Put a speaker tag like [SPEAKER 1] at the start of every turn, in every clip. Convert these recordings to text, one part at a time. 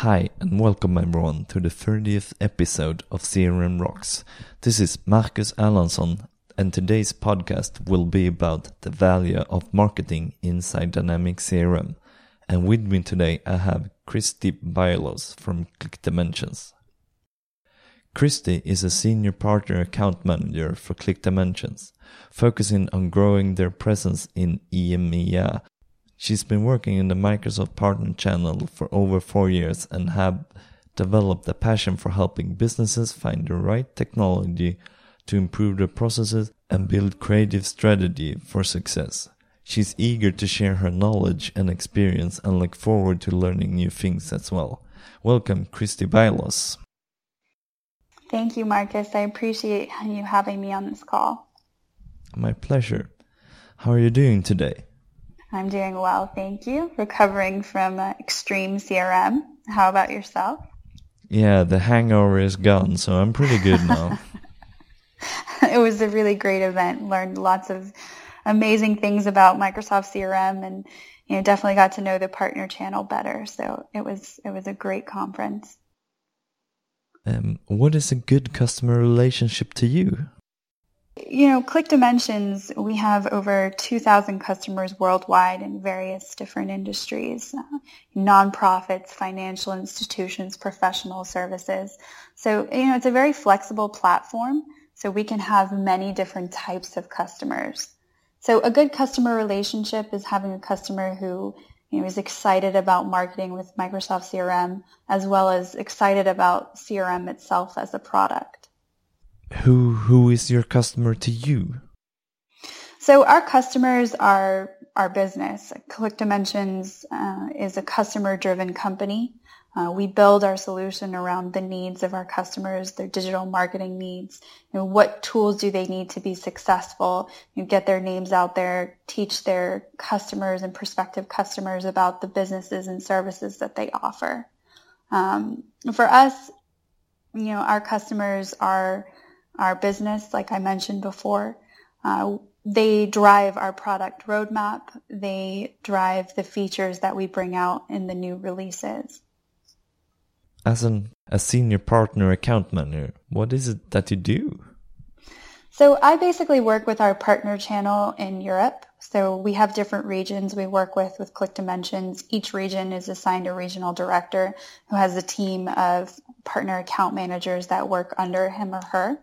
[SPEAKER 1] Hi, and welcome everyone to the 30th episode of CRM Rocks. This is Marcus Erlandsson, and today's podcast will be about the value of marketing inside Dynamic CRM. And with me today, I have Christy Bailos from Click Dimensions. Christy is a senior partner account manager for Click Dimensions, focusing on growing their presence in EMEA She's been working in the Microsoft Partner Channel for over four years and have developed a passion for helping businesses find the right technology to improve their processes and build creative strategy for success. She's eager to share her knowledge and experience and look forward to learning new things as well. Welcome, Christy Bylos.
[SPEAKER 2] Thank you, Marcus. I appreciate you having me on this call.
[SPEAKER 1] My pleasure. How are you doing today?
[SPEAKER 2] I'm doing well, thank you. Recovering from uh, extreme CRM. How about yourself?
[SPEAKER 1] Yeah, the hangover is gone, so I'm pretty good now.
[SPEAKER 2] it was a really great event. Learned lots of amazing things about Microsoft CRM and you know definitely got to know the partner channel better. So it was it was a great conference.
[SPEAKER 1] Um, what is a good customer relationship to you?
[SPEAKER 2] You know, Click Dimensions, we have over 2,000 customers worldwide in various different industries, uh, nonprofits, financial institutions, professional services. So, you know, it's a very flexible platform, so we can have many different types of customers. So a good customer relationship is having a customer who you know, is excited about marketing with Microsoft CRM as well as excited about CRM itself as a product
[SPEAKER 1] who who is your customer to you?
[SPEAKER 2] So our customers are our business. Click Dimensions uh, is a customer-driven company. Uh, we build our solution around the needs of our customers, their digital marketing needs. You know, what tools do they need to be successful? You know, get their names out there, teach their customers and prospective customers about the businesses and services that they offer. Um, for us, you know, our customers are our business, like I mentioned before. Uh, they drive our product roadmap. They drive the features that we bring out in the new releases.
[SPEAKER 1] As an, a senior partner account manager, what is it that you do?
[SPEAKER 2] So I basically work with our partner channel in Europe. So we have different regions we work with with Click Dimensions. Each region is assigned a regional director who has a team of partner account managers that work under him or her.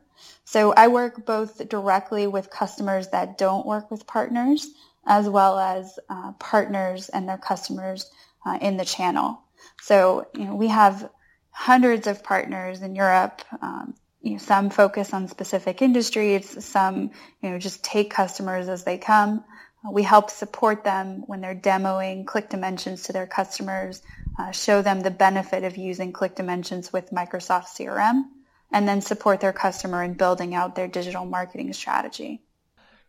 [SPEAKER 2] So I work both directly with customers that don't work with partners as well as uh, partners and their customers uh, in the channel. So you know, we have hundreds of partners in Europe. Um, you know, some focus on specific industries, some you know just take customers as they come. We help support them when they're demoing Click Dimensions to their customers, uh, show them the benefit of using Click Dimensions with Microsoft CRM and then support their customer in building out their digital marketing strategy.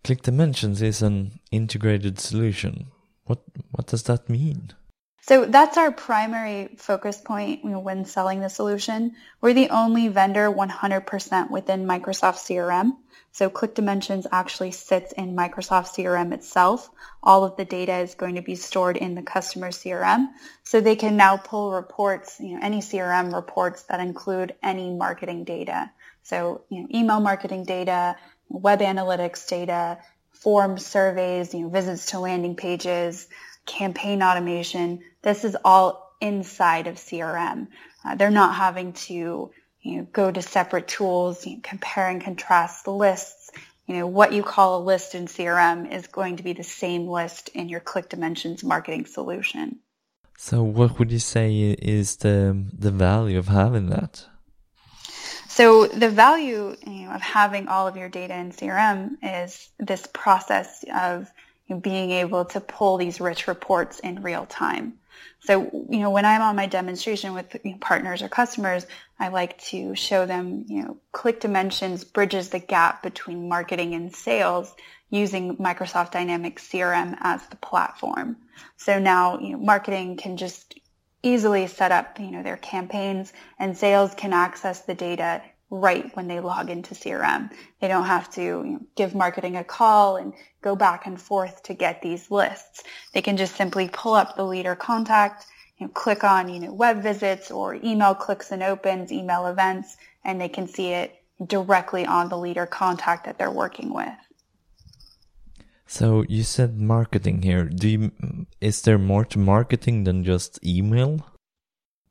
[SPEAKER 1] Click Dimensions is an integrated solution. What what does that mean?
[SPEAKER 2] So that's our primary focus point when selling the solution. We're the only vendor 100% within Microsoft CRM. So Click Dimensions actually sits in Microsoft CRM itself. All of the data is going to be stored in the customer CRM. So they can now pull reports, you know, any CRM reports that include any marketing data. So, you know, email marketing data, web analytics data, form surveys, you know, visits to landing pages, campaign automation. This is all inside of CRM. Uh, they're not having to you know, go to separate tools, you know, compare and contrast the lists. You know, what you call a list in CRM is going to be the same list in your Click Dimensions marketing solution.
[SPEAKER 1] So what would you say is the the value of having that?
[SPEAKER 2] So the value you know, of having all of your data in CRM is this process of you know, being able to pull these rich reports in real time. So, you know, when I'm on my demonstration with partners or customers, I like to show them, you know, Click Dimensions bridges the gap between marketing and sales using Microsoft Dynamics CRM as the platform. So now, you know, marketing can just easily set up, you know, their campaigns and sales can access the data right when they log into CRM. They don't have to give marketing a call and go back and forth to get these lists. They can just simply pull up the leader contact, click on, you know, web visits or email clicks and opens, email events, and they can see it directly on the leader contact that they're working with.
[SPEAKER 1] So you said marketing here. Do you, is there more to marketing than just email?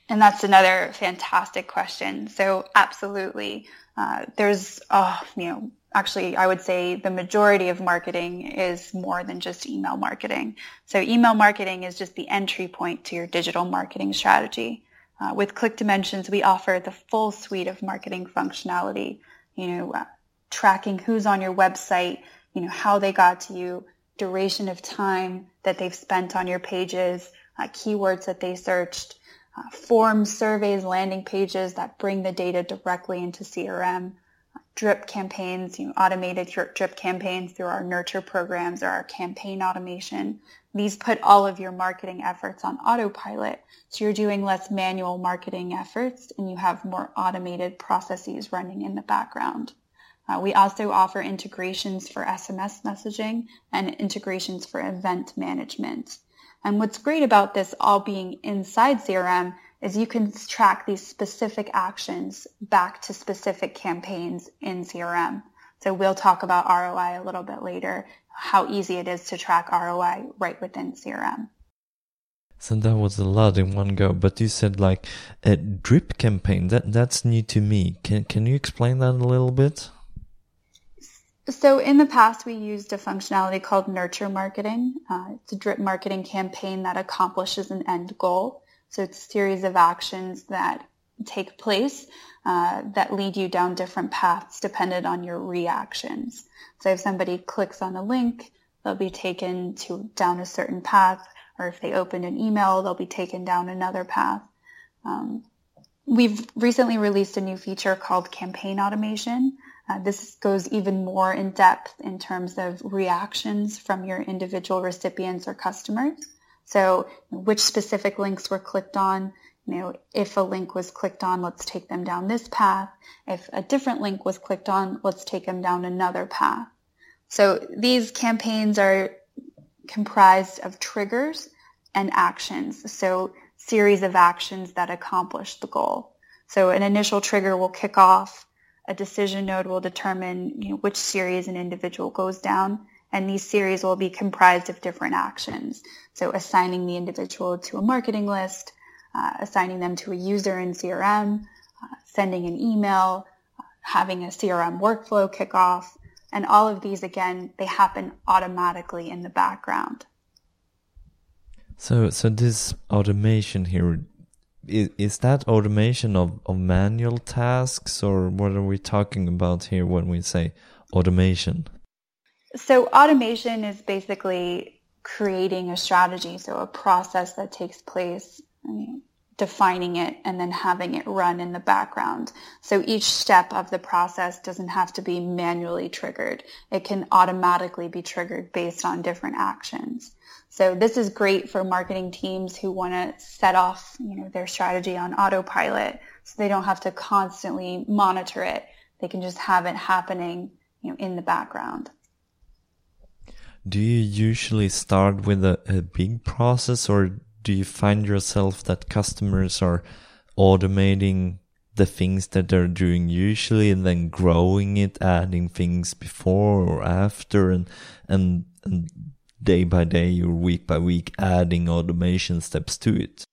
[SPEAKER 2] And that's another fantastic question. So absolutely, uh, there's, uh, you know, actually, I would say the majority of marketing is more than just email marketing. So email marketing is just the entry point to your digital marketing strategy. Uh, with Click Dimensions, we offer the full suite of marketing functionality, you know, uh, tracking who's on your website, you know, how they got to you, duration of time that they've spent on your pages, uh, keywords that they searched, uh, forms, surveys, landing pages that bring the data directly into CRM, drip campaigns, you know, automated drip campaigns through our nurture programs or our campaign automation. These put all of your marketing efforts on autopilot. So you're doing less manual marketing efforts and you have more automated processes running in the background. Uh, we also offer integrations for SMS messaging and integrations for event management. And what's great about this all being inside CRM is you can track these specific actions back to specific campaigns in CRM. So we'll talk about ROI a little bit later, how easy it is to track ROI right within CRM.
[SPEAKER 1] So that was a lot in one go, but you said like a drip campaign. That that's new to me. Can can you explain that a little bit?
[SPEAKER 2] So in the past, we used a functionality called nurture marketing. Uh, it's a drip marketing campaign that accomplishes an end goal. So it's a series of actions that take place uh, that lead you down different paths dependent on your reactions. So if somebody clicks on a link, they'll be taken to down a certain path, or if they open an email, they'll be taken down another path. Um, we've recently released a new feature called campaign automation, uh, this goes even more in depth in terms of reactions from your individual recipients or customers. So which specific links were clicked on, you know, if a link was clicked on, let's take them down this path. If a different link was clicked on, let's take them down another path. So these campaigns are comprised of triggers and actions. So series of actions that accomplish the goal. So an initial trigger will kick off a decision node will determine you know, which series an individual goes down, and these series will be comprised of different actions. So assigning the individual to a marketing list, uh, assigning them to a user in CRM, uh, sending an email, uh, having a CRM workflow kick off, and all of these, again, they happen automatically in the background.
[SPEAKER 1] So, so this automation here is, is that automation of, of manual tasks or what are we talking about here when we say automation?
[SPEAKER 2] So automation is basically creating a strategy, so a process that takes place, defining it and then having it run in the background. So each step of the process doesn't have to be manually triggered. It can automatically be triggered based on different actions. So this is great for marketing teams who want to set off, you know, their strategy on autopilot so they don't have to constantly monitor it. They can just have it happening, you know, in the background.
[SPEAKER 1] Do you usually start with a, a big process or do you find yourself that customers are automating the things that they're doing usually and then growing it, adding things before or after and, and, and day by day or week by week adding automation steps to it?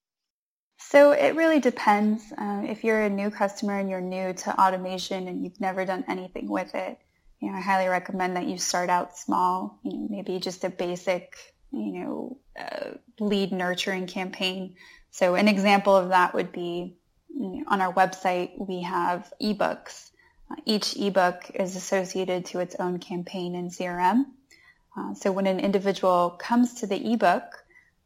[SPEAKER 2] So it really depends. Uh, if you're a new customer and you're new to automation and you've never done anything with it, you know, I highly recommend that you start out small. You know, maybe just a basic, you know, uh, lead nurturing campaign. So an example of that would be you know, on our website we have ebooks. Uh, each ebook is associated to its own campaign in CRM. Uh, so when an individual comes to the ebook,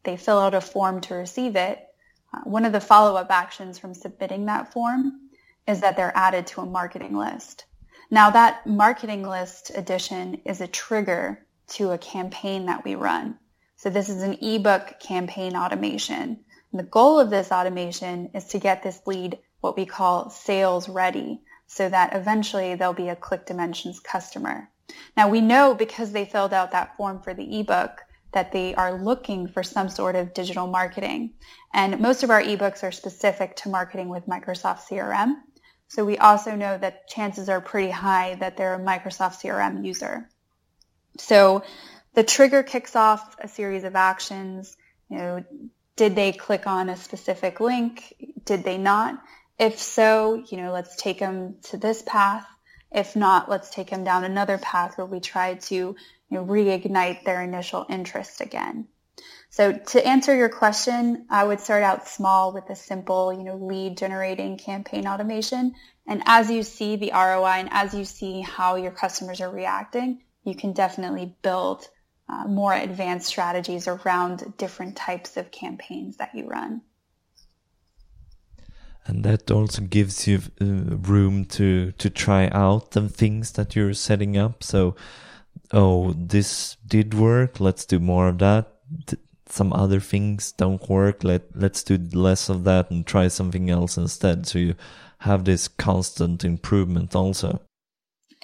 [SPEAKER 2] they fill out a form to receive it. Uh, one of the follow-up actions from submitting that form is that they're added to a marketing list. Now that marketing list addition is a trigger to a campaign that we run. So this is an ebook campaign automation. And the goal of this automation is to get this lead what we call sales ready so that eventually they'll be a Click Dimensions customer. Now we know because they filled out that form for the ebook that they are looking for some sort of digital marketing. And most of our ebooks are specific to marketing with Microsoft CRM. So we also know that chances are pretty high that they're a Microsoft CRM user. So the trigger kicks off a series of actions. You know, did they click on a specific link? Did they not? If so, you know, let's take them to this path. If not, let's take them down another path where we try to you know, reignite their initial interest again. So to answer your question, I would start out small with a simple, you know, lead generating campaign automation. And as you see the ROI and as you see how your customers are reacting, you can definitely build uh, more advanced strategies around different types of campaigns that you run.
[SPEAKER 1] And that also gives you uh, room to to try out the things that you're setting up. So, oh, this did work. Let's do more of that. Some other things don't work. Let let's do less of that and try something else instead. So you have this constant improvement also.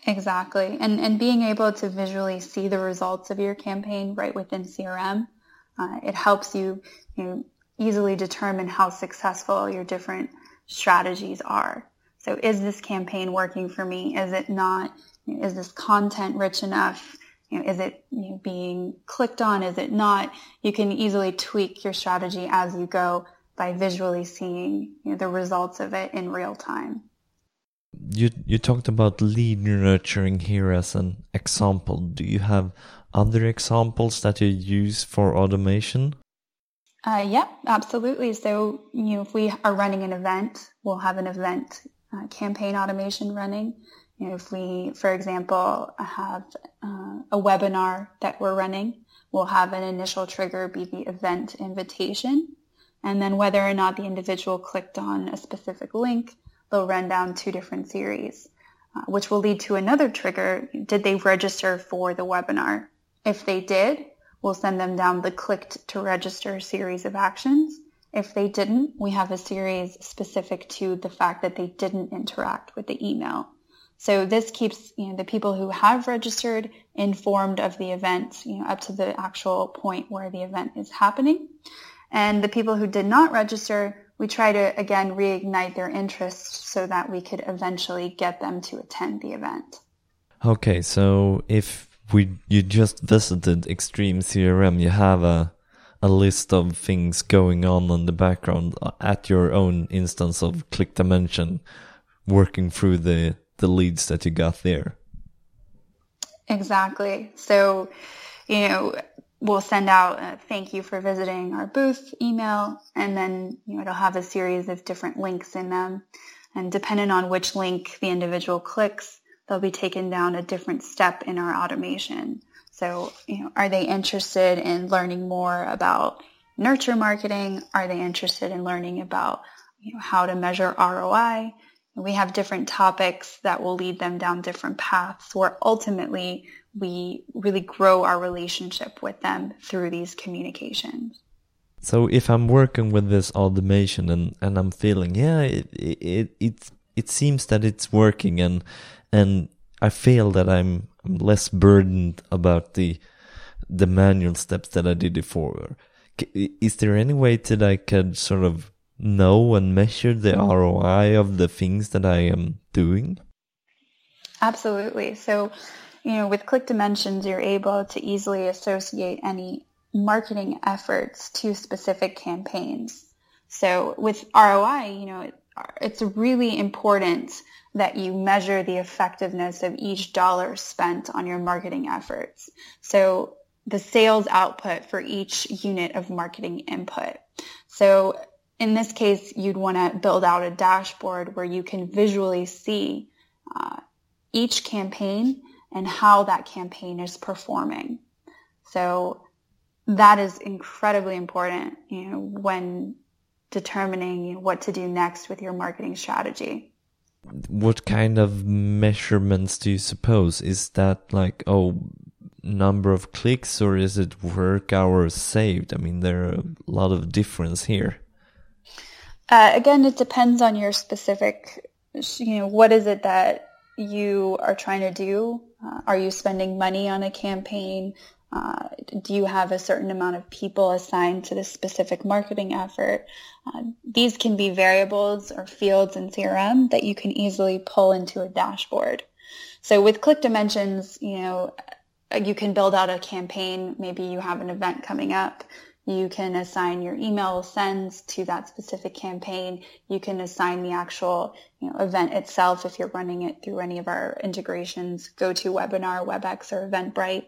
[SPEAKER 2] Exactly. And, and being able to visually see the results of your campaign right within CRM, uh, it helps you, you know, easily determine how successful your different strategies are. So is this campaign working for me? Is it not? Is this content rich enough? You know, is it you know, being clicked on? Is it not? You can easily tweak your strategy as you go by visually seeing you know, the results of it in real time.
[SPEAKER 1] You you talked about lead nurturing here as an example. Do you have other examples that you use for automation?
[SPEAKER 2] Uh, yeah, absolutely. So you know, if we are running an event, we'll have an event uh, campaign automation running. You know, if we, for example, have uh, a webinar that we're running, we'll have an initial trigger be the event invitation. And then whether or not the individual clicked on a specific link, they'll run down two different series, uh, which will lead to another trigger. Did they register for the webinar? If they did, we'll send them down the clicked to register series of actions. If they didn't, we have a series specific to the fact that they didn't interact with the email. So this keeps you know, the people who have registered informed of the event, you know, up to the actual point where the event is happening. And the people who did not register, we try to again reignite their interest so that we could eventually get them to attend the event.
[SPEAKER 1] Okay, so if we you just visited Extreme CRM, you have a a list of things going on in the background at your own instance of Click Dimension, working through the the leads that you got there.
[SPEAKER 2] Exactly. So, you know, we'll send out a thank you for visiting our booth email, and then you know, it'll have a series of different links in them. And depending on which link the individual clicks, they'll be taken down a different step in our automation. So, you know, are they interested in learning more about nurture marketing? Are they interested in learning about you know, how to measure ROI? We have different topics that will lead them down different paths where ultimately we really grow our relationship with them through these communications.
[SPEAKER 1] So if I'm working with this automation and, and I'm feeling, yeah, it, it, it, it seems that it's working and, and I feel that I'm, less burdened about the, the manual steps that I did before. Is there any way that I could sort of know and measure the ROI of the things that I am doing?
[SPEAKER 2] Absolutely. So you know, with Click Dimensions, you're able to easily associate any marketing efforts to specific campaigns. So with ROI, you know, it's really important that you measure the effectiveness of each dollar spent on your marketing efforts. So the sales output for each unit of marketing input. So in this case, you'd want to build out a dashboard where you can visually see uh, each campaign and how that campaign is performing. So that is incredibly important, you know, when determining what to do next with your marketing strategy.
[SPEAKER 1] What kind of measurements do you suppose? Is that like, oh, number of clicks or is it work hours saved? I mean, there are a lot of difference here.
[SPEAKER 2] Uh, again, it depends on your specific, you know, what is it that you are trying to do? Uh, are you spending money on a campaign? Uh, do you have a certain amount of people assigned to this specific marketing effort? Uh, these can be variables or fields in CRM that you can easily pull into a dashboard. So with Click Dimensions, you know, you can build out a campaign. Maybe you have an event coming up. You can assign your email sends to that specific campaign. You can assign the actual you know, event itself if you're running it through any of our integrations, GoToWebinar, WebEx, or Eventbrite.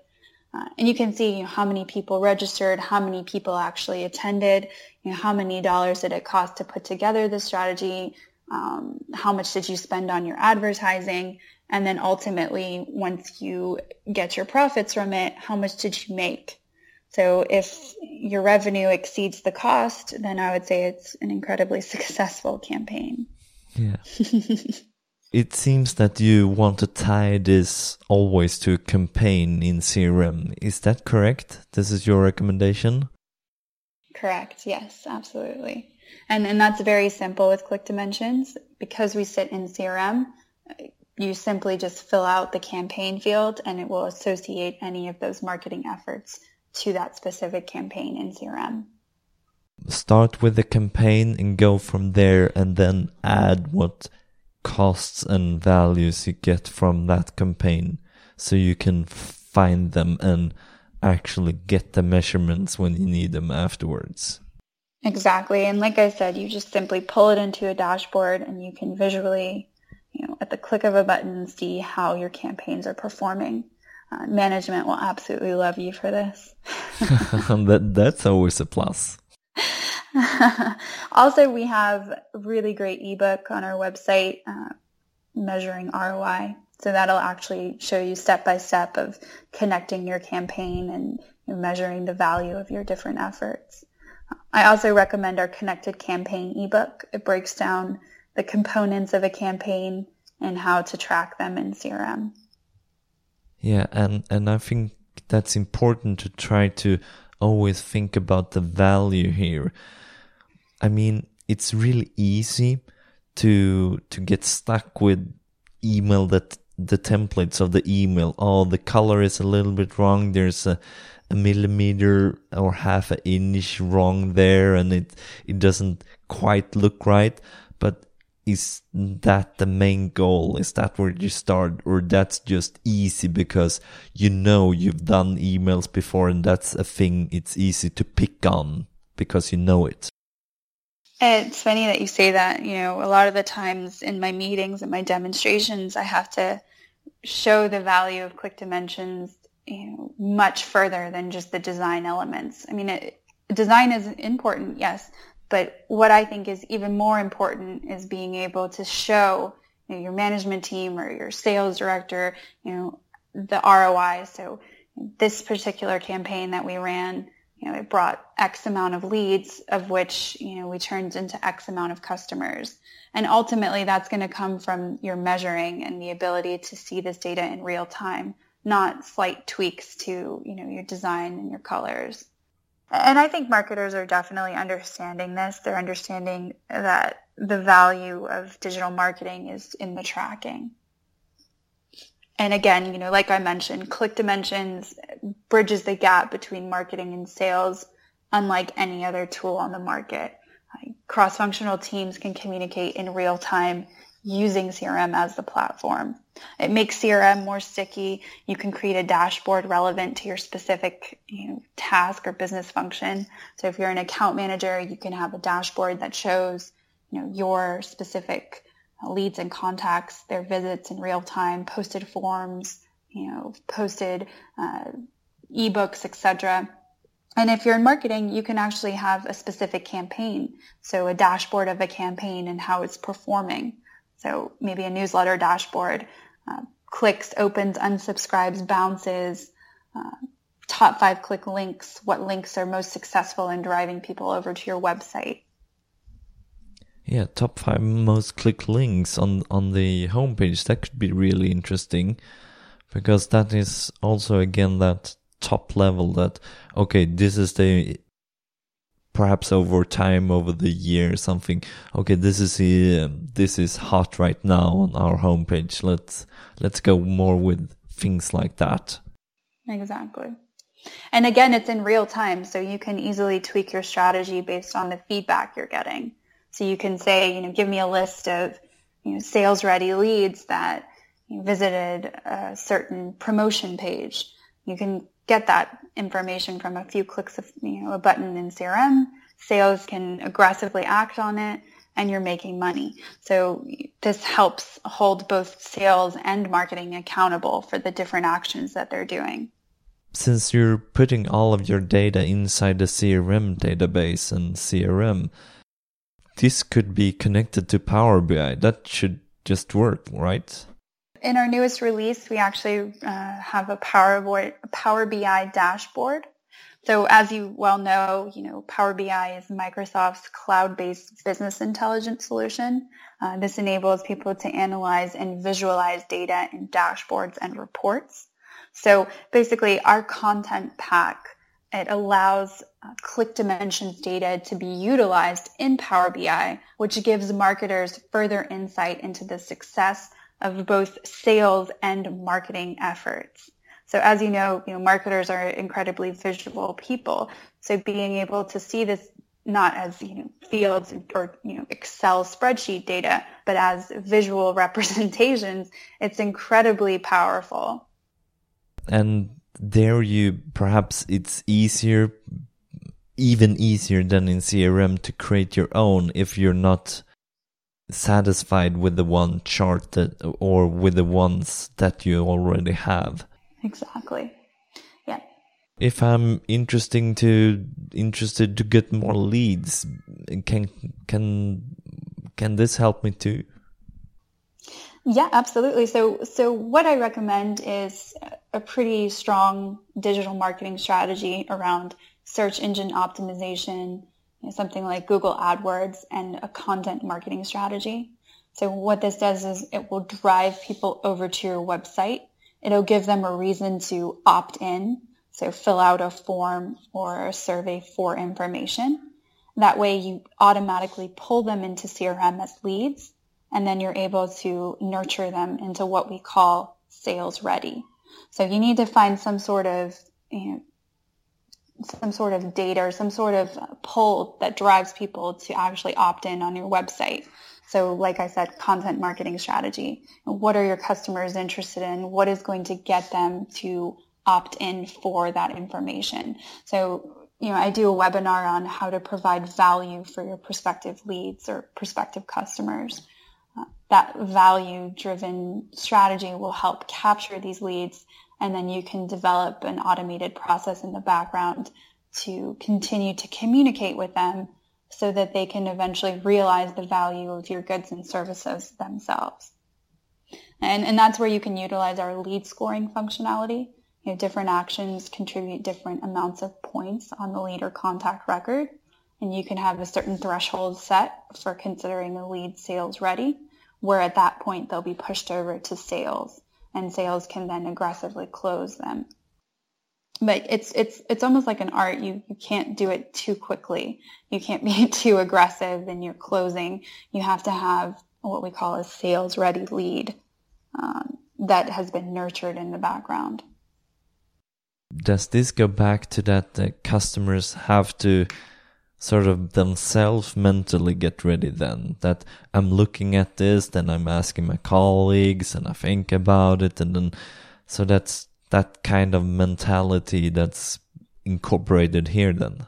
[SPEAKER 2] Uh, and you can see you know, how many people registered, how many people actually attended, you know, how many dollars did it cost to put together the strategy, um, how much did you spend on your advertising, and then ultimately, once you get your profits from it, how much did you make? So if your revenue exceeds the cost, then I would say it's an incredibly successful campaign.
[SPEAKER 1] Yeah. it seems that you want to tie this always to a campaign in CRM. Is that correct? This is your recommendation?
[SPEAKER 2] Correct. Yes, absolutely. And and that's very simple with Click Dimensions because we sit in CRM. You simply just fill out the campaign field and it will associate any of those marketing efforts to that specific campaign in CRM.
[SPEAKER 1] Start with the campaign and go from there and then add what costs and values you get from that campaign so you can find them and actually get the measurements when you need them afterwards.
[SPEAKER 2] Exactly. And like I said, you just simply pull it into a dashboard and you can visually, you know, at the click of a button, see how your campaigns are performing. Uh, management will absolutely love you for this.
[SPEAKER 1] that that's always a plus.
[SPEAKER 2] also, we have a really great ebook on our website uh, measuring ROI. So that'll actually show you step by step of connecting your campaign and measuring the value of your different efforts. I also recommend our connected campaign ebook. It breaks down the components of a campaign and how to track them in CRM.
[SPEAKER 1] Yeah, and and I think that's important to try to always think about the value here. I mean, it's really easy to to get stuck with email that the templates of the email. Oh, the color is a little bit wrong. There's a, a millimeter or half an inch wrong there, and it it doesn't quite look right. But is that the main goal? Is that where you start? Or that's just easy because you know you've done emails before and that's a thing it's easy to pick on because you know it?
[SPEAKER 2] It's funny that you say that. You know, a lot of the times in my meetings and my demonstrations, I have to show the value of Click Dimensions you know, much further than just the design elements. I mean, it, design is important, yes, but what I think is even more important is being able to show you know, your management team or your sales director, you know, the ROI. So this particular campaign that we ran, you know, it brought X amount of leads of which, you know, we turned into X amount of customers. And ultimately that's going to come from your measuring and the ability to see this data in real time, not slight tweaks to, you know, your design and your colors. And I think marketers are definitely understanding this. They're understanding that the value of digital marketing is in the tracking. And again, you know, like I mentioned, Click Dimensions bridges the gap between marketing and sales, unlike any other tool on the market. Cross-functional teams can communicate in real time using CRM as the platform. It makes CRM more sticky. You can create a dashboard relevant to your specific you know, task or business function. So if you're an account manager, you can have a dashboard that shows you know, your specific leads and contacts, their visits in real time, posted forms, you know, posted uh, ebooks, etc. And if you're in marketing, you can actually have a specific campaign. So a dashboard of a campaign and how it's performing. So maybe a newsletter dashboard, uh, clicks, opens, unsubscribes, bounces, uh, top five click links, what links are most successful in driving people over to your website.
[SPEAKER 1] Yeah, top five most click links on, on the homepage. That could be really interesting because that is also again that top level that, okay, this is the perhaps over time over the year something okay this is uh, this is hot right now on our homepage let's let's go more with things like that
[SPEAKER 2] exactly And again, it's in real time, so you can easily tweak your strategy based on the feedback you're getting. So you can say, you know, give me a list of you know, sales ready leads that visited a certain promotion page. You can get that information from a few clicks of you know, a button in CRM. Sales can aggressively act on it and you're making money. So this helps hold both sales and marketing accountable for the different actions that they're doing.
[SPEAKER 1] Since you're putting all of your data inside the CRM database and CRM, this could be connected to Power BI. That should just work, right?
[SPEAKER 2] In our newest release, we actually uh, have a Power, Power BI dashboard so as you well know, you know, Power BI is Microsoft's cloud-based business intelligence solution. Uh, this enables people to analyze and visualize data in dashboards and reports. So basically our content pack, it allows uh, Click Dimensions data to be utilized in Power BI, which gives marketers further insight into the success of both sales and marketing efforts. So as you know, you know, marketers are incredibly visual people. So being able to see this not as you know fields or you know Excel spreadsheet data, but as visual representations, it's incredibly powerful.
[SPEAKER 1] And there you perhaps it's easier even easier than in CRM to create your own if you're not satisfied with the one chart that or with the ones that you already have.
[SPEAKER 2] Exactly. Yeah.
[SPEAKER 1] If I'm interesting to interested to get more leads, can can can this help me too?
[SPEAKER 2] Yeah, absolutely. So so what I recommend is a pretty strong digital marketing strategy around search engine optimization, you know, something like Google AdWords and a content marketing strategy. So what this does is it will drive people over to your website It'll give them a reason to opt in, so fill out a form or a survey for information. That way you automatically pull them into CRM as leads, and then you're able to nurture them into what we call sales ready. So you need to find some sort of you know, some sort of data or some sort of pull that drives people to actually opt in on your website. So like I said, content marketing strategy. What are your customers interested in? What is going to get them to opt in for that information? So, you know, I do a webinar on how to provide value for your prospective leads or prospective customers. That value driven strategy will help capture these leads and then you can develop an automated process in the background to continue to communicate with them so that they can eventually realize the value of your goods and services themselves. And, and that's where you can utilize our lead scoring functionality. You know, different actions contribute different amounts of points on the lead or contact record. And you can have a certain threshold set for considering a lead sales ready, where at that point they'll be pushed over to sales and sales can then aggressively close them but it's it's it's almost like an art. You you can't do it too quickly. You can't be too aggressive in your closing. You have to have what we call a sales ready lead um, that has been nurtured in the background.
[SPEAKER 1] Does this go back to that the customers have to sort of themselves mentally get ready then that I'm looking at this, then I'm asking my colleagues and I think about it and then so that's that kind of mentality that's incorporated here then.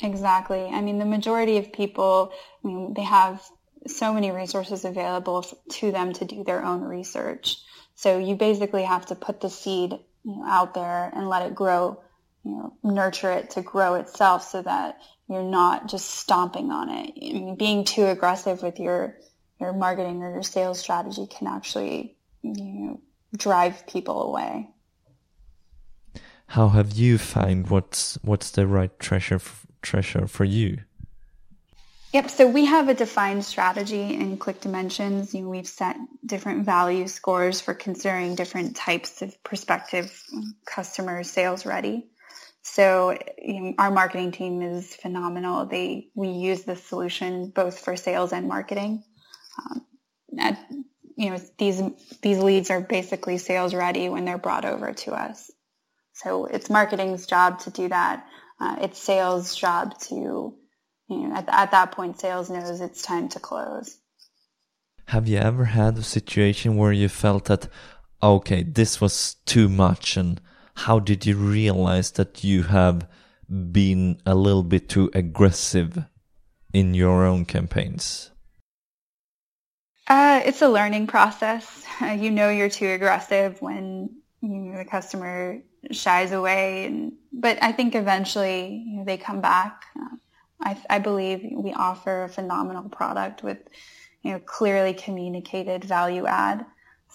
[SPEAKER 2] Exactly. I mean, the majority of people, I mean, they have so many resources available to them to do their own research. So you basically have to put the seed you know, out there and let it grow, you know, nurture it to grow itself so that you're not just stomping on it. I mean, being too aggressive with your, your marketing or your sales strategy can actually, you know, drive people away
[SPEAKER 1] how have you found what's what's the right treasure treasure for you?
[SPEAKER 2] Yep. So we have a defined strategy in Click Dimensions. You know, we've set different value scores for considering different types of prospective customers sales ready. So you know, our marketing team is phenomenal. They we use this solution both for sales and marketing. Um, at, you know, these these leads are basically sales ready when they're brought over to us. So it's marketing's job to do that. Uh, it's sales' job to, you know, at, at that point, sales knows it's time to close.
[SPEAKER 1] Have you ever had a situation where you felt that, okay, this was too much, and how did you realize that you have been a little bit too aggressive in your own campaigns?
[SPEAKER 2] Uh, it's a learning process. Uh, you know you're too aggressive when you know, the customer shies away, and but I think eventually you know, they come back. Uh, I, I believe we offer a phenomenal product with you know clearly communicated value add.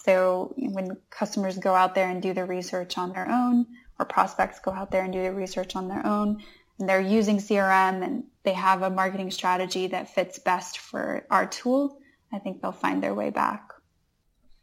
[SPEAKER 2] So when customers go out there and do the research on their own, or prospects go out there and do the research on their own, and they're using CRM and they have a marketing strategy that fits best for our tool, I think they'll find their way back.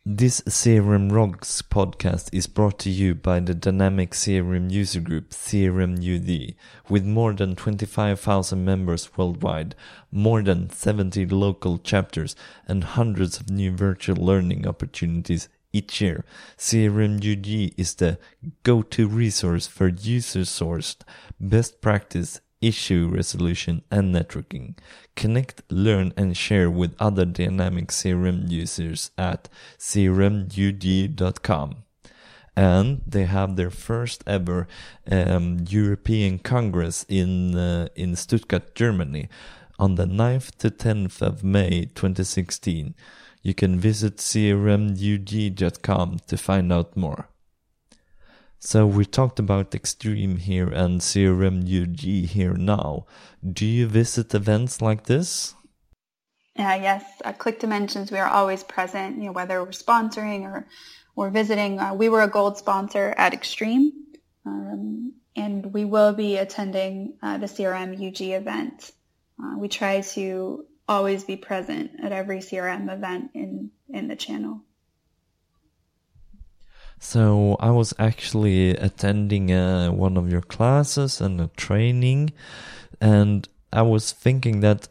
[SPEAKER 1] This CRM Rocks podcast is brought to you by the Dynamic CRM user group CRM UG, with more than 25,000 members worldwide, more than 70 local chapters, and hundreds of new virtual learning opportunities each year. CRM UG is the go-to resource for user-sourced best practice issue resolution, and networking. Connect, learn, and share with other dynamic CRM users at crmug.com. And they have their first ever um, European Congress in uh, in Stuttgart, Germany, on the 9th to 10th of May 2016. You can visit crmug.com to find out more. So we talked about Extreme here and CRM UG here now. Do you visit events like this?
[SPEAKER 2] Yeah, yes. At Click Dimensions, we are always present, you know, whether we're sponsoring or we're visiting. Uh, we were a gold sponsor at Extreme, um, and we will be attending uh, the CRM UG event. Uh, we try to always be present at every CRM event in, in the channel.
[SPEAKER 1] So I was actually attending uh, one of your classes and a training, and I was thinking that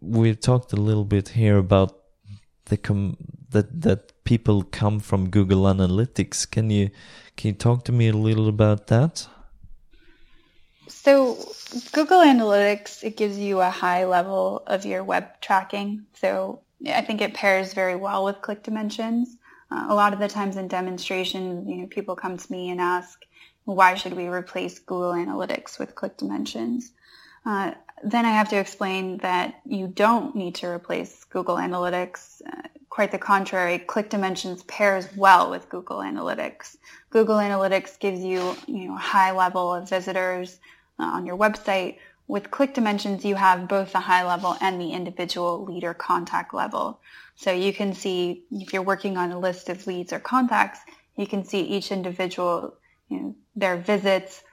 [SPEAKER 1] we talked a little bit here about the com- that that people come from Google Analytics. Can you can you talk to me a little about that?
[SPEAKER 2] So Google Analytics it gives you a high level of your web tracking. So I think it pairs very well with Click Dimensions. Uh, a lot of the times in demonstrations, you know, people come to me and ask, why should we replace Google Analytics with Click Dimensions? Uh, then I have to explain that you don't need to replace Google Analytics. Uh, quite the contrary, Click Dimensions pairs well with Google Analytics. Google Analytics gives you, you know, a high level of visitors uh, on your website. With Click Dimensions, you have both the high level and the individual leader contact level. So you can see if you're working on a list of leads or contacts, you can see each individual, you know, their visits,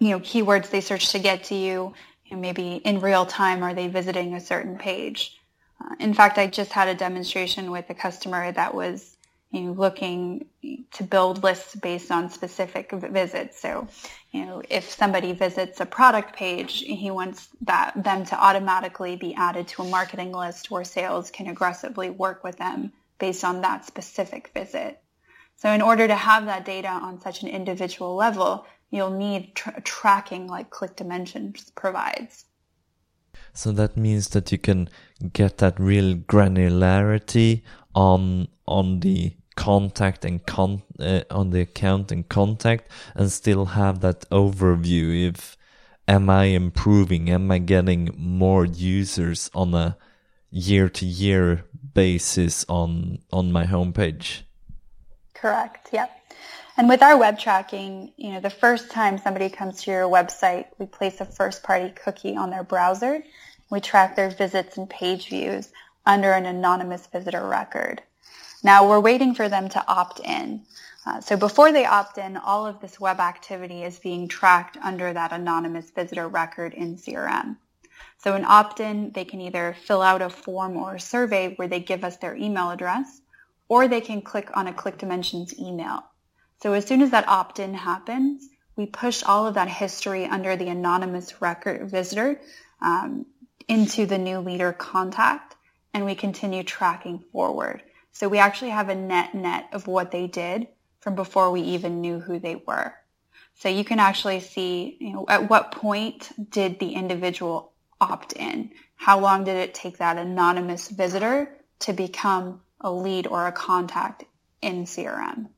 [SPEAKER 2] you know, keywords they search to get to you, maybe in real time are they visiting a certain page. Uh, in fact, I just had a demonstration with a customer that was you know, looking to build lists based on specific visits. So, you know, if somebody visits a product page, he wants that them to automatically be added to a marketing list where sales can aggressively work with them based on that specific visit. So in order to have that data on such an individual level, you'll need tra- tracking like Click Dimensions provides.
[SPEAKER 1] So that means that you can get that real granularity on on the contact and con uh, on the account and contact and still have that overview if am I improving? Am I getting more users on a year to year basis on on my homepage?
[SPEAKER 2] Correct yep. And with our web tracking you know the first time somebody comes to your website we place a first party cookie on their browser. We track their visits and page views under an anonymous visitor record now we're waiting for them to opt in. Uh, so before they opt in, all of this web activity is being tracked under that anonymous visitor record in CRM. So in opt-in, they can either fill out a form or a survey where they give us their email address, or they can click on a Click Dimensions email. So as soon as that opt-in happens, we push all of that history under the anonymous record visitor um, into the new leader contact, and we continue tracking forward. So we actually have a net net of what they did from before we even knew who they were. So you can actually see, you know, at what point did the individual opt in? How long did it take that anonymous visitor to become a lead or a contact in CRM?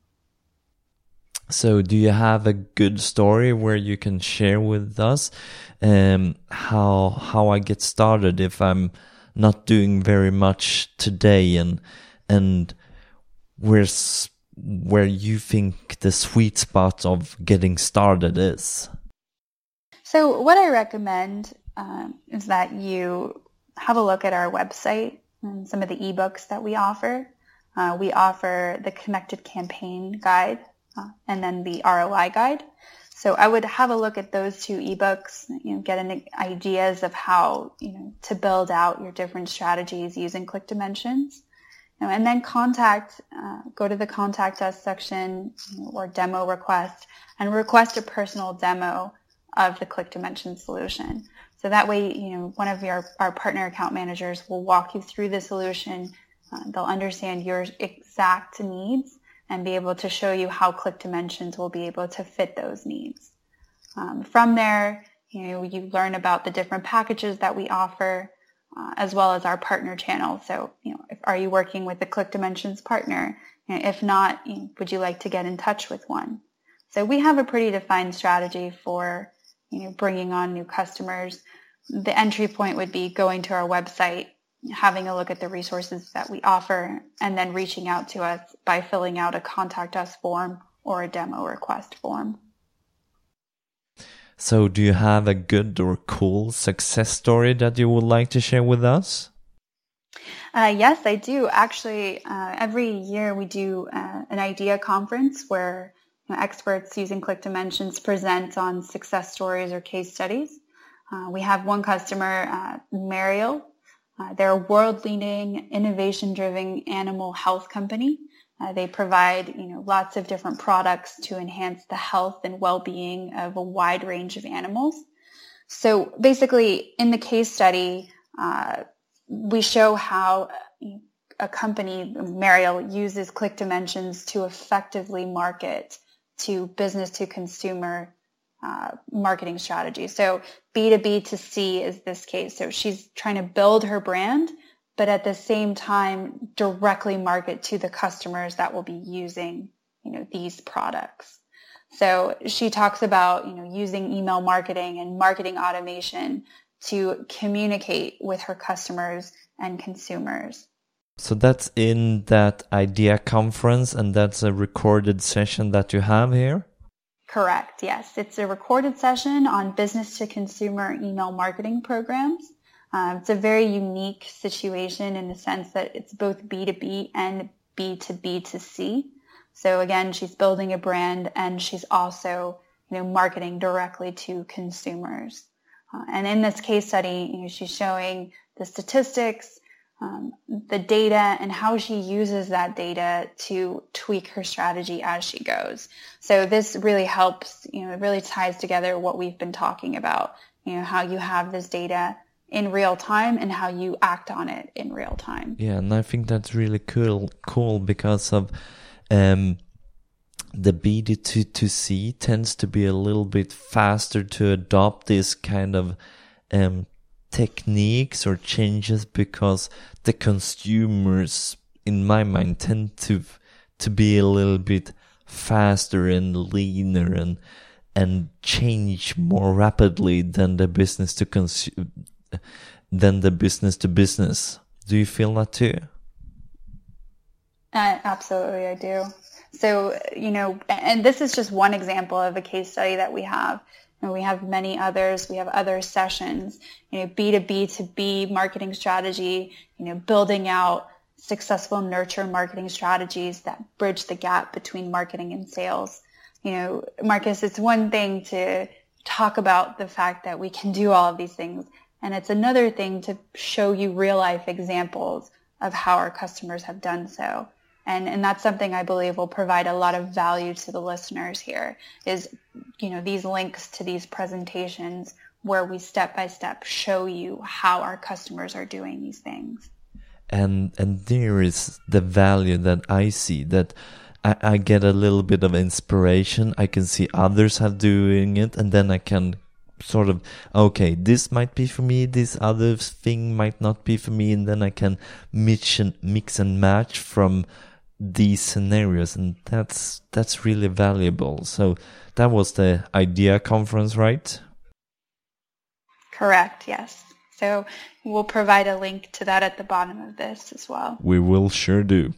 [SPEAKER 1] So, do you have a good story where you can share with us um, how how I get started if I'm not doing very much today, and and where's where you think the sweet spot of getting started is?
[SPEAKER 2] So, what I recommend um, is that you have a look at our website and some of the ebooks that we offer. Uh, we offer the Connected Campaign Guide uh, and then the ROI Guide. So I would have a look at those two ebooks, you know, get an ideas of how you know to build out your different strategies using Click Dimensions, and then contact, uh, go to the contact us section or demo request and request a personal demo of the Click Dimensions solution. So that way, you know, one of your our partner account managers will walk you through the solution. Uh, they'll understand your exact needs and be able to show you how Click Dimensions will be able to fit those needs. Um, from there, you know, you learn about the different packages that we offer, uh, as well as our partner channel. So, you know, if, are you working with a Click Dimensions partner? If not, you know, would you like to get in touch with one? So we have a pretty defined strategy for, you know, bringing on new customers. The entry point would be going to our website having a look at the resources that we offer and then reaching out to us by filling out a contact us form or a demo request form.
[SPEAKER 1] So, do you have a good or cool success story that you would like to share with us?
[SPEAKER 2] Uh, yes, I do. Actually, uh, every year we do uh, an idea conference where you know, experts using Click Dimensions present on success stories or case studies. Uh, we have one customer, uh, Merial, uh, they're a world-leading, innovation-driven animal health company. Uh, they provide, you know, lots of different products to enhance the health and well-being of a wide range of animals. So basically, in the case study, uh, we show how a company, Merial, uses Click Dimensions to effectively market to business to consumer uh, marketing strategy. So B2B to C is this case. So she's trying to build her brand, but at the same time directly market to the customers that will be using, you know, these products. So she talks about, you know, using email marketing and marketing automation to communicate with her customers and consumers.
[SPEAKER 1] So that's in that idea conference and that's a recorded session that you have here?
[SPEAKER 2] Correct, yes. It's a recorded session on business to consumer email marketing programs. Um, it's a very unique situation in the sense that it's both B2B and B2B to C. So again, she's building a brand and she's also, you know, marketing directly to consumers. Uh, and in this case study, you know, she's showing the statistics, um, the data and how she uses that data to tweak her strategy as she goes. So this really helps, you know, it really ties together what we've been talking about, you know, how you have this data in real time and how you act on it in real time.
[SPEAKER 1] Yeah, and I think that's really cool cool because of um the B2C tends to be a little bit faster to adopt this kind of um techniques or changes because the consumers in my mind tend to to be a little bit faster and leaner and and change more rapidly than the business to consume than the business to business do you feel that too
[SPEAKER 2] uh, absolutely i do so you know and this is just one example of a case study that we have and we have many others. We have other sessions, you know, B2B to B marketing strategy, you know, building out successful nurture marketing strategies that bridge the gap between marketing and sales. You know, Marcus, it's one thing to talk about the fact that we can do all of these things. And it's another thing to show you real life examples of how our customers have done so. And, and that's something I believe will provide a lot of value to the listeners here is, you know, these links to these presentations where we step by step show you how our customers are doing these things.
[SPEAKER 1] And, and there is the value that I see that I, I get a little bit of inspiration. I can see others have doing it, and then I can sort of okay this might be for me this other thing might not be for me and then i can mix and mix and match from these scenarios and that's that's really valuable. So that was the idea conference right?
[SPEAKER 2] Correct yes. So we'll provide a link to that at the bottom of this as well.
[SPEAKER 1] We will sure do.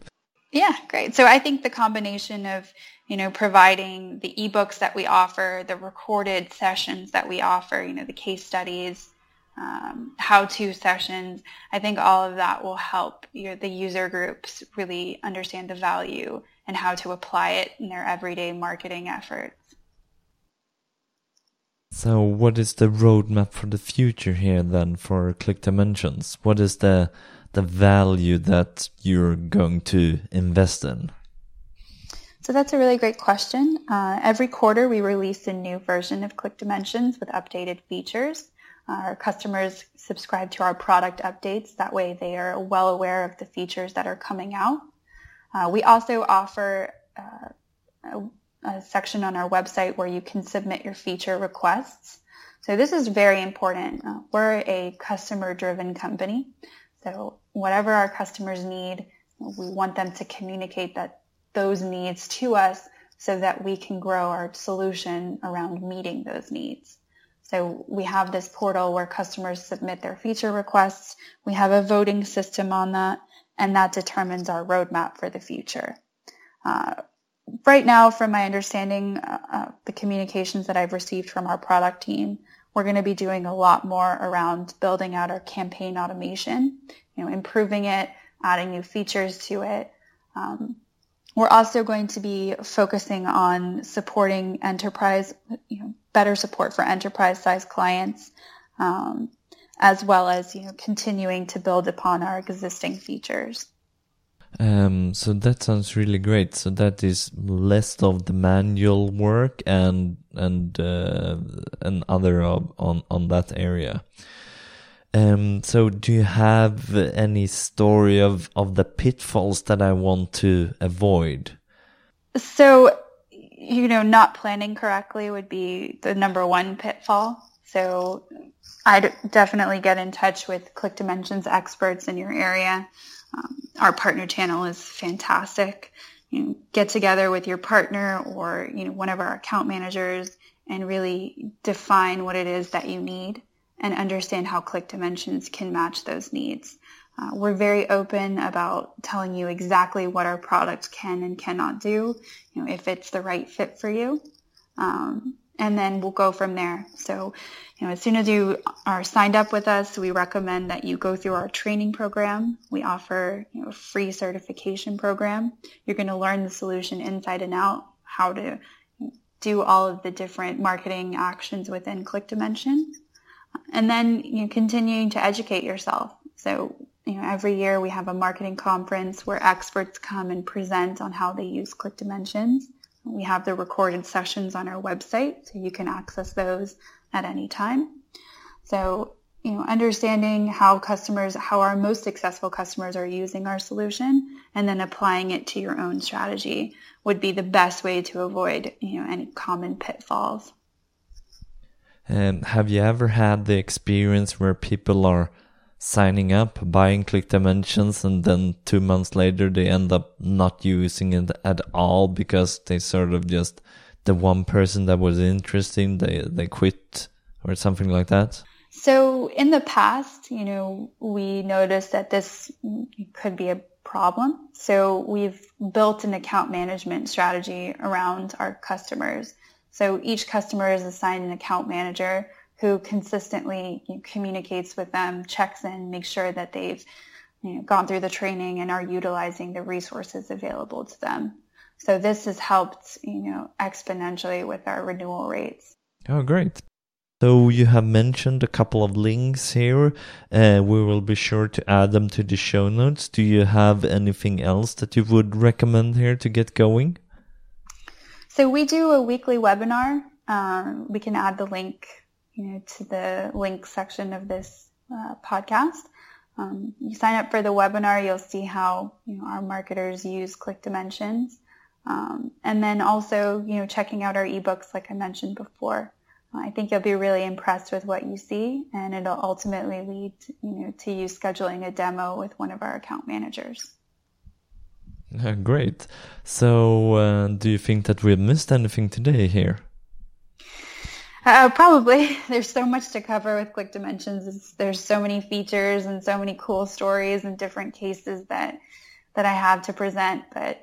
[SPEAKER 2] Yeah great. So i think the combination of you know providing the ebooks that we offer the recorded sessions that we offer you know the case studies um, how-to sessions. I think all of that will help the user groups really understand the value and how to apply it in their everyday marketing efforts.
[SPEAKER 1] So what is the roadmap for the future here then for Click Dimensions? What is the the value that you're going to invest in?
[SPEAKER 2] So that's a really great question. Uh, every quarter we release a new version of Click Dimensions with updated features. Our customers subscribe to our product updates. That way they are well aware of the features that are coming out. Uh, we also offer uh, a, a, section on our website where you can submit your feature requests. So this is very important. Uh, we're a customer-driven company. So whatever our customers need, we want them to communicate that those needs to us so that we can grow our solution around meeting those needs. So we have this portal where customers submit their feature requests. We have a voting system on that, and that determines our roadmap for the future. Uh, right now, from my understanding, uh, uh, the communications that I've received from our product team, we're going to be doing a lot more around building out our campaign automation, you know, improving it, adding new features to it. Um, we're also going to be focusing on supporting enterprise, you know, better support for enterprise size clients, um, as well as you know continuing to build upon our existing features.
[SPEAKER 1] Um, so that sounds really great. So that is less of the manual work and and uh, and other on on that area. Um, so do you have any story of, of the pitfalls that I want to avoid?
[SPEAKER 2] So, you know, not planning correctly would be the number one pitfall. So I'd definitely get in touch with Click Dimensions experts in your area. Um, our partner channel is fantastic. You know, get together with your partner or, you know, one of our account managers and really define what it is that you need and understand how Click Dimensions can match those needs. Uh, we're very open about telling you exactly what our product can and cannot do, you know, if it's the right fit for you. Um, and then we'll go from there. So, you know, as soon as you are signed up with us, we recommend that you go through our training program. We offer you know, a free certification program. You're going to learn the solution inside and out, how to do all of the different marketing actions within Click Dimensions and then you continuing to educate yourself. So you know, every year we have a marketing conference where experts come and present on how they use Click Dimensions. We have the recorded sessions on our website, so you can access those at any time. So, you know, understanding how customers, how our most successful customers are using our solution and then applying it to your own strategy would be the best way to avoid, you know, any common pitfalls.
[SPEAKER 1] Um, have you ever had the experience where people are signing up, buying Click Dimensions, and then two months later they end up not using it at all because they sort of just the one person that was interesting they they quit or something like that?
[SPEAKER 2] So in the past, you know, we noticed that this could be a problem. So we've built an account management strategy around our customers. So each customer is assigned an account manager who consistently communicates with them, checks in, makes sure that they've you know, gone through the training and are utilizing the resources available to them. So this has helped, you know, exponentially with our renewal rates.
[SPEAKER 1] Oh, great. So you have mentioned a couple of links here. Uh, we will be sure to add them to the show notes. Do you have anything else that you would recommend here to get going?
[SPEAKER 2] So we do a weekly webinar. Um, we can add the link, you know, to the link section of this uh, podcast. Um, you sign up for the webinar, you'll see how you know, our marketers use Click Dimensions. Um, and then also, you know, checking out our ebooks, like I mentioned before. I think you'll be really impressed with what you see, and it'll ultimately lead, you know, to you scheduling a demo with one of our account managers.
[SPEAKER 1] Great. So, uh, do you think that we missed anything today here?
[SPEAKER 2] Uh, probably. There's so much to cover with Click Dimensions. there's so many features and so many cool stories and different cases that that I have to present. But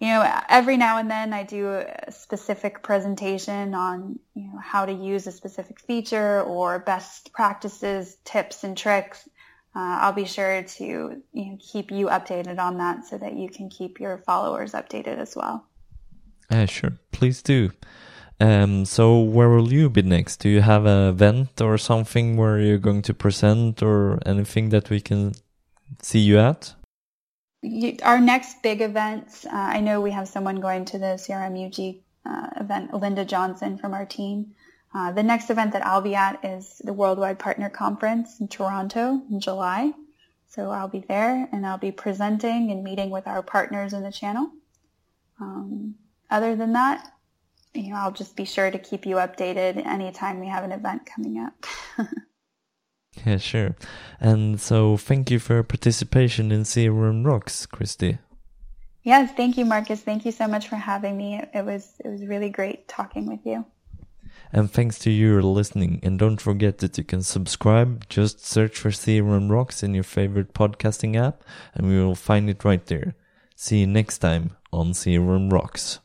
[SPEAKER 2] you know, every now and then I do a specific presentation on you know how to use a specific feature or best practices, tips, and tricks. Uh, I'll be sure to you know, keep you updated on that so that you can keep your followers updated as well.
[SPEAKER 1] Yeah, sure. Please do. Um, so where will you be next? Do you have an event or something where you're going to present or anything that we can see you at?
[SPEAKER 2] Our next big events, uh, I know we have someone going to the CRMUG uh, event, Linda Johnson from our team. Uh, the next event that I'll be at is the Worldwide Partner Conference in Toronto in July. So I'll be there and I'll be presenting and meeting with our partners in the channel. Um, other than that, you know, I'll just be sure to keep you updated anytime we have an event coming up.
[SPEAKER 1] yeah, sure. And so thank you for your participation in CRM Rocks, Christy.
[SPEAKER 2] Yes, thank you, Marcus. Thank you so much for having me. It was it was really great talking with you.
[SPEAKER 1] And thanks to you for listening. And don't forget that you can subscribe. Just search for CRM Rocks in your favorite podcasting app, and we will find it right there. See you next time on CRM Rocks.